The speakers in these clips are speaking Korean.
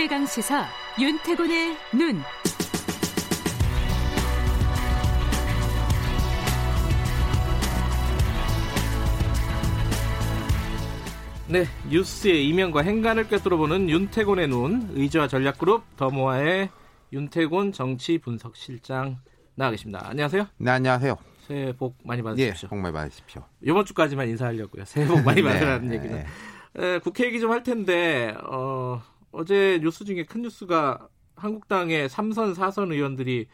최강 시사 윤태곤의 눈. 네, 뉴스의 이면과 행간을 꿰뚫어보는 윤태곤의 눈, 의지와 전략그룹 더모아의 윤태곤 정치 분석실장 나와 계십니다. 안녕하세요. 네, 안녕하세요. 새해 복 많이 받으십시오. 예, 복 많이 받으십시오. 이번 주까지만 인사하려고요. 새해 복 많이 네, 받으라는 네, 얘기는. 네. 에, 국회 얘기 좀 할 텐데 어, 어제 뉴스 중에 큰 뉴스가 한국당의 3선, 4선 의원들이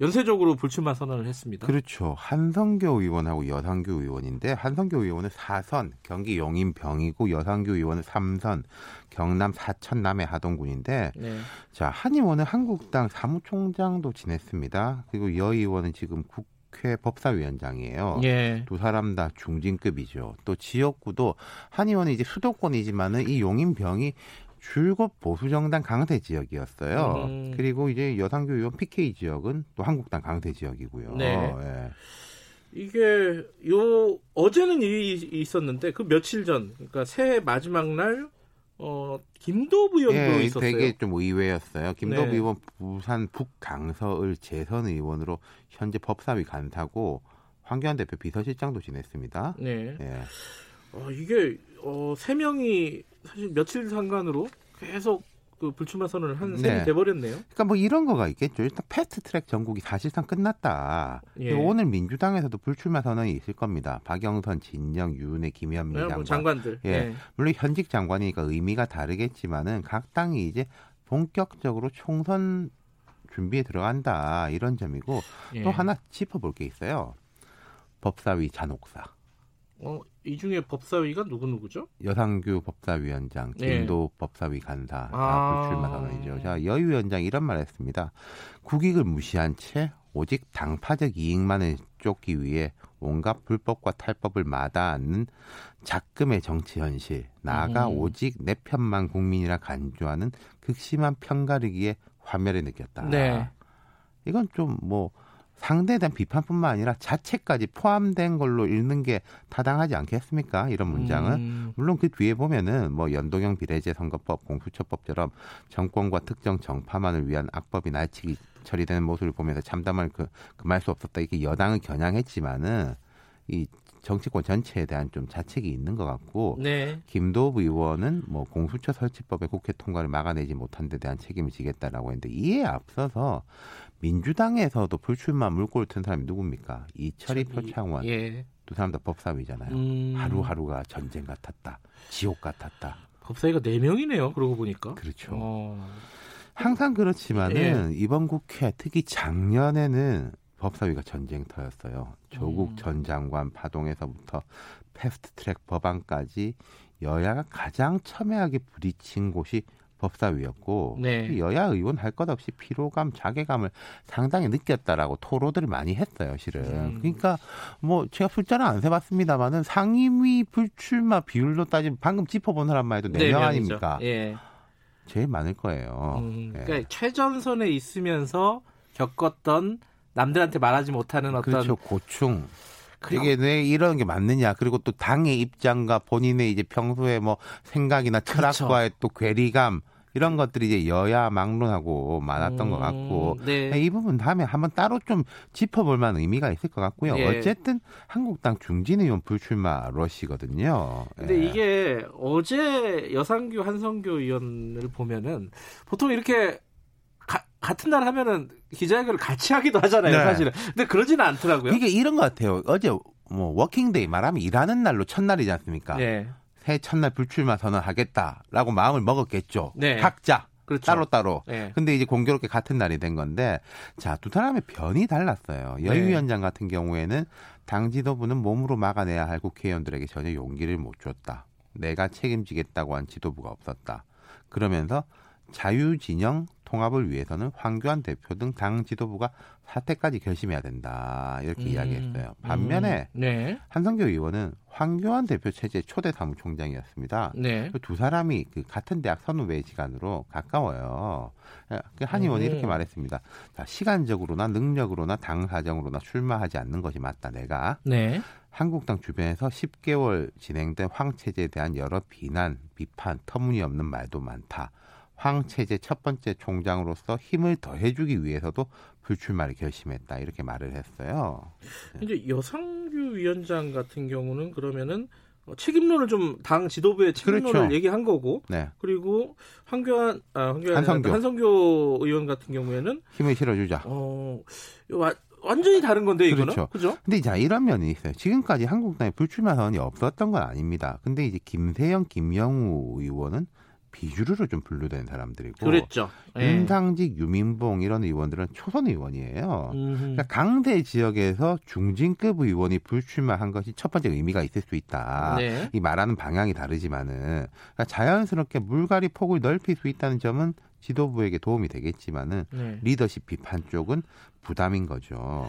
연쇄적으로 불출마 선언을 했습니다. 그렇죠. 한성교 의원하고 여상교 의원인데 한성교 의원은 4선 경기 용인병이고 여상교 의원은 3선 경남 사천남의 하동군인데 네. 자, 한 의원은 한국당 사무총장도 지냈습니다. 그리고 여 의원은 지금 국회 법사위원장이에요. 예. 두 사람 다 중진급이죠. 또 지역구도 한 의원은 이제 수도권이지만은 이 용인병이 줄곧 보수 정당 강세 지역이었어요. 음. 그리고 이제 여상교 의원 PK 지역은 또 한국당 강세 지역이고요. 네. 예. 이게 요 어제는 일이 있었는데 그 며칠 전 그러니까 새해 마지막 날 어, 김도부 의원도 예, 있었어요. 되게 좀 의외였어요. 김도부 네. 의원 부산 북강서을 재선 의원으로 현재 법사위 간사고 황교안 대표 비서실장도 지냈습니다. 네. 예. 어, 이게 어, 세 명이 사실 며칠 상관으로 계속 그 불출마 선언을 한 셈이 네. 돼버렸네요. 그러니까 뭐 이런 거가 있겠죠. 일단 패스트트랙 전국이 사실상 끝났다. 예. 오늘 민주당에서도 불출마 선언이 있을 겁니다. 박영선, 진영, 유은혜, 김현미 네, 장관. 뭐 장관들. 예. 네. 물론 현직 장관이니까 의미가 다르겠지만은 각 당이 이제 본격적으로 총선 준비에 들어간다 이런 점이고 예. 또 하나 짚어볼 게 있어요. 법사위 잔혹사. 어, 이 중에 법사위가 누구 누구죠? 여상규 법사위원장, 네. 김도 법사위 간사 아. 다 불출마 선언이죠. 자, 여 위원장 이런 말 했습니다. 국익을 무시한 채 오직 당파적 이익만을 쫓기 위해 온갖 불법과 탈법을 마다하는 작금의 정치 현실, 나아가 음. 오직 내 편만 국민이라 간주하는 극심한 편가르기에 화면을 느꼈다. 네. 이건 좀뭐 상대에 대한 비판뿐만 아니라 자체까지 포함된 걸로 읽는 게 타당하지 않겠습니까? 이런 문장은. 음, 물론 그 뒤에 보면은 뭐 연동형 비례제 선거법, 공수처법처럼 정권과 특정 정파만을 위한 악법이 날치기 처리되는 모습을 보면서 참담할 그 금할 수 없었다. 이렇게 여당을 겨냥했지만은 이 정치권 전체에 대한 좀 자책이 있는 것 같고 네. 김도부 의원은 뭐 공수처 설치법의 국회 통과를 막아내지 못한 데 대한 책임을 지겠다라고 했는데 이에 앞서서 민주당에서도 불출마 물꼬를 튼 사람이 누굽니까? 이철희 표창원 예. 두 사람 다 법사위잖아요. 음, 하루하루가 전쟁 같았다. 지옥 같았다. 법사위가 네 명이네요. 그러고 보니까. 그렇죠. 어, 항상 그렇지만은 예. 이번 국회 특히 작년에는 법사위가 전쟁터였어요. 조국 음. 전 장관 파동에서부터 패스트트랙 법안까지 여야가 가장 첨예하게 부딪힌 곳이 법사위였고 네. 여야 의원 할 것 없이 피로감, 자괴감을 상당히 느꼈다라고 토로들을 많이 했어요, 실은. 음. 그러니까 뭐 제가 숫자는 안 세봤습니다만은 상임위 불출마 비율로 따지면 방금 짚어본 사람만 해도 네명 명이죠. 아닙니까? 예. 제일 많을 거예요. 음, 예. 그러니까 최전선에 있으면서 겪었던 남들한테 말하지 못하는 어떤 그렇죠 고충 이게 왜 이런 게 맞느냐 그리고 또 당의 입장과 본인의 이제 평소에 뭐 생각이나 그렇죠. 철학과의 또 괴리감 이런 것들이 이제 여야 막론하고 많았던 것 같고 음, 네. 이 부분 다음에 한번 따로 좀 짚어볼 만한 의미가 있을 것 같고요. 예. 어쨌든 한국당 중진 의원 불출마 러시거든요. 근데 예. 이게 어제 여상규 한성규 의원을 보면은 보통 이렇게 가- 같은 날 하면은 기자회견을 같이 하기도 하잖아요, 네. 사실은. 근데 그러지는 않더라고요. 이게 이런 것 같아요. 어제 뭐 working day 말하면 일하는 날로 첫날이지 않습니까? 네. 새해 첫날 불출마 선언하겠다라고 마음을 먹었겠죠. 네. 각자 그렇죠. 따로 따로. 네. 근데 이제 공교롭게 같은 날이 된 건데 자 두 사람의 변이 달랐어요. 네. 여 위원장 같은 경우에는 당 지도부는 몸으로 막아내야 할 국회의원들에게 전혀 용기를 못 줬다. 내가 책임지겠다고 한 지도부가 없었다. 그러면서 자유진영 통합을 위해서는 황교안 대표 등 당 지도부가 사퇴까지 결심해야 된다 이렇게 음, 이야기했어요. 반면에 음, 네. 한성교 의원은 황교안 대표 체제 초대 사무총장이었습니다. 네. 그두 사람이 그 같은 대학 선후배 시간으로 가까워요. 그한 의원이 음. 이렇게 말했습니다. 자, 시간적으로나 능력으로나 당 사정으로나 출마하지 않는 것이 맞다. 내가 네. 한국당 주변에서 10개월 진행된 황 체제에 대한 여러 비난, 비판, 터무니없는 말도 많다. 황체제 첫 번째 총장으로서 힘을 더해주기 위해서도 불출마를 결심했다 이렇게 말을 했어요. 이제 여상규 위원장 같은 경우는 그러면은 어, 책임론을 좀 당 지도부의 책임론을 그렇죠. 얘기한 거고 네, 그리고 황교안 아 황교안 한성교. 한성교 의원 같은 경우에는 힘을 실어주자. 어 와, 완전히 다른 건데 이거는 그렇죠. 그죠? 근데 이제 이런 면이 있어요. 지금까지 한국당에 불출마 선언이 없었던 건 아닙니다. 근데 이제 김세영, 김영우 의원은 비주류로 좀 분류된 사람들이고 그랬죠. 예. 윤상직, 유민봉 이런 의원들은 초선 의원이에요. 그러니까 강대 지역에서 중진급 의원이 불출마한 것이 첫 번째 의미가 있을 수 있다. 네. 이 말하는 방향이 다르지만은 그러니까 자연스럽게 물갈이 폭을 넓힐 수 있다는 점은 지도부에게 도움이 되겠지만은 네. 리더십 비판 쪽은 부담인 거죠.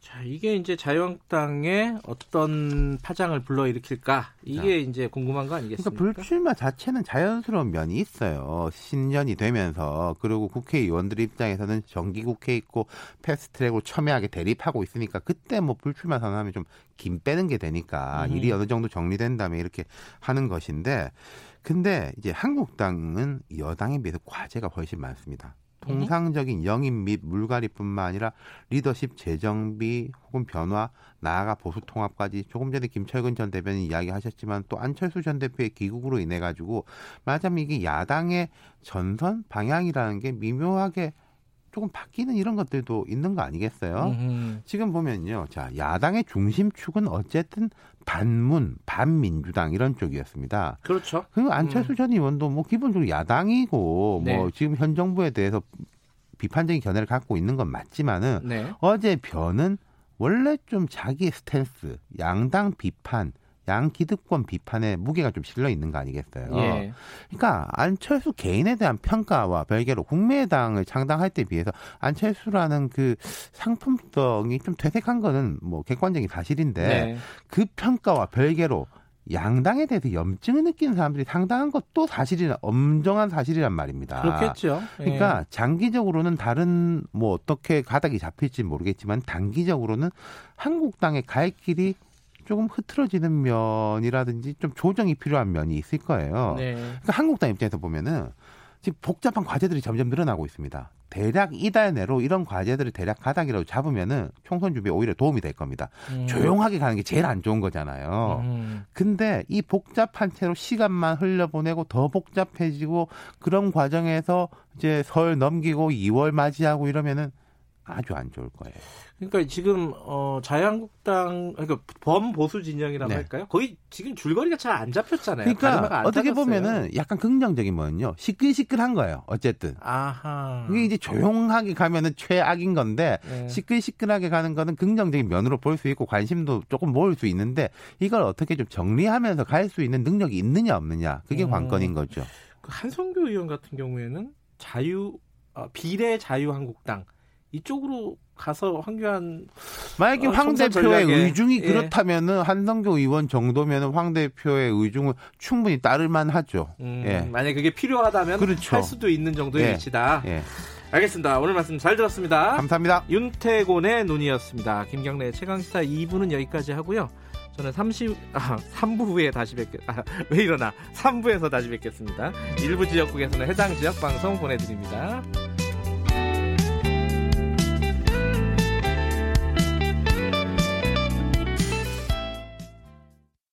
자, 이게 이제 자유한국당에 어떤 파장을 불러일으킬까? 이게 이제 궁금한 거 그러니까 아니겠습니까? 불출마 자체는 자연스러운 면이 있어요. 신년이 되면서 그리고 국회의원들 입장에서는 정기 국회 있고 패스트트랙으로 첨예하게 대립하고 있으니까 그때 뭐 불출마 선언하면 좀 김 빼는 게 되니까 음. 일이 어느 정도 정리된 다음에 이렇게 하는 것인데 근데 이제 한국당은 여당에 비해서 과제가 훨씬 많습니다. 통상적인 영입 및 물갈이뿐만 아니라 리더십 재정비 혹은 변화 나아가 보수 통합까지 조금 전에 김철근 전 대변인 이야기하셨지만 또 안철수 전 대표의 귀국으로 인해 가지고 말하자면 이게 야당의 전선 방향이라는 게 미묘하게 조금 바뀌는 이런 것들도 있는 거 아니겠어요? 음흠. 지금 보면요. 자, 야당의 중심축은 어쨌든 반문, 반민주당 이런 쪽이었습니다. 그렇죠. 그리고 안철수 전 의원도 뭐 기본적으로 야당이고 네. 뭐 지금 현 정부에 대해서 비판적인 견해를 갖고 있는 건 맞지만은 네. 어제 변은 원래 좀 자기의 스탠스, 양당 비판, 양 기득권 비판에 무게가 좀 실려 있는 거 아니겠어요? 예. 그러니까 안철수 개인에 대한 평가와 별개로 국민의당을 창당할 때 비해서 안철수라는 그 상품성이 좀 퇴색한 거는 뭐 객관적인 사실인데 네. 그 평가와 별개로 양당에 대해서 염증을 느끼는 사람들이 상당한 것도 사실이란 엄정한 사실이란 말입니다. 그렇겠죠. 예. 그러니까 장기적으로는 다른 뭐 어떻게 가닥이 잡힐지 모르겠지만 단기적으로는 한국당의 갈 길이 조금 흐트러지는 면이라든지 좀 조정이 필요한 면이 있을 거예요. 네. 그러니까 한국당 입장에서 보면은 지금 복잡한 과제들이 점점 늘어나고 있습니다. 대략 이달 내로 이런 과제들을 대략 가닥이라도 잡으면은 총선 준비에 오히려 도움이 될 겁니다. 음. 조용하게 가는 게 제일 안 좋은 거잖아요. 음. 근데 이 복잡한 채로 시간만 흘려보내고 더 복잡해지고 그런 과정에서 이제 설 넘기고 2월 맞이하고 이러면은 아주 안 좋을 거예요. 그러니까 지금 어 자유한국당 그러니까 범보수 진영이라고 네. 할까요? 거의 지금 줄거리가 잘 안 잡혔잖아요. 그러니까 안 어떻게. 보면은 약간 긍정적인 면요. 시끌시끌한 거예요. 어쨌든. 아하. 이게 이제 조용하게 가면은 최악인 건데 네. 시끌시끌하게 가는 거는 긍정적인 면으로 볼 수 있고 관심도 조금 모을 수 있는데 이걸 어떻게 좀 정리하면서 갈 수 있는 능력이 있느냐 없느냐 그게 음. 관건인 거죠. 그 한성교 의원 같은 경우에는 자유 어, 비례 자유한국당 이쪽으로 가서 황교안 만약에 어, 황 대표의 전략에, 의중이 예. 그렇다면은 한성교 의원 정도면은 황 대표의 의중을 충분히 따를 만 하죠. 음, 예. 만약 그게 필요하다면 그렇죠. 할 수도 있는 정도의 예. 위치다. 예. 알겠습니다. 오늘 말씀 잘 들었습니다. 감사합니다. 윤태곤의 눈이었습니다. 김경래 최강 시사 2부는 여기까지 하고요. 저는 30, 아, 3부 후에 다시 뵙겠, 아, 왜 이러나. 3부에서 다시 뵙겠습니다. 일부 지역국에서는 해당 지역 방송 보내드립니다.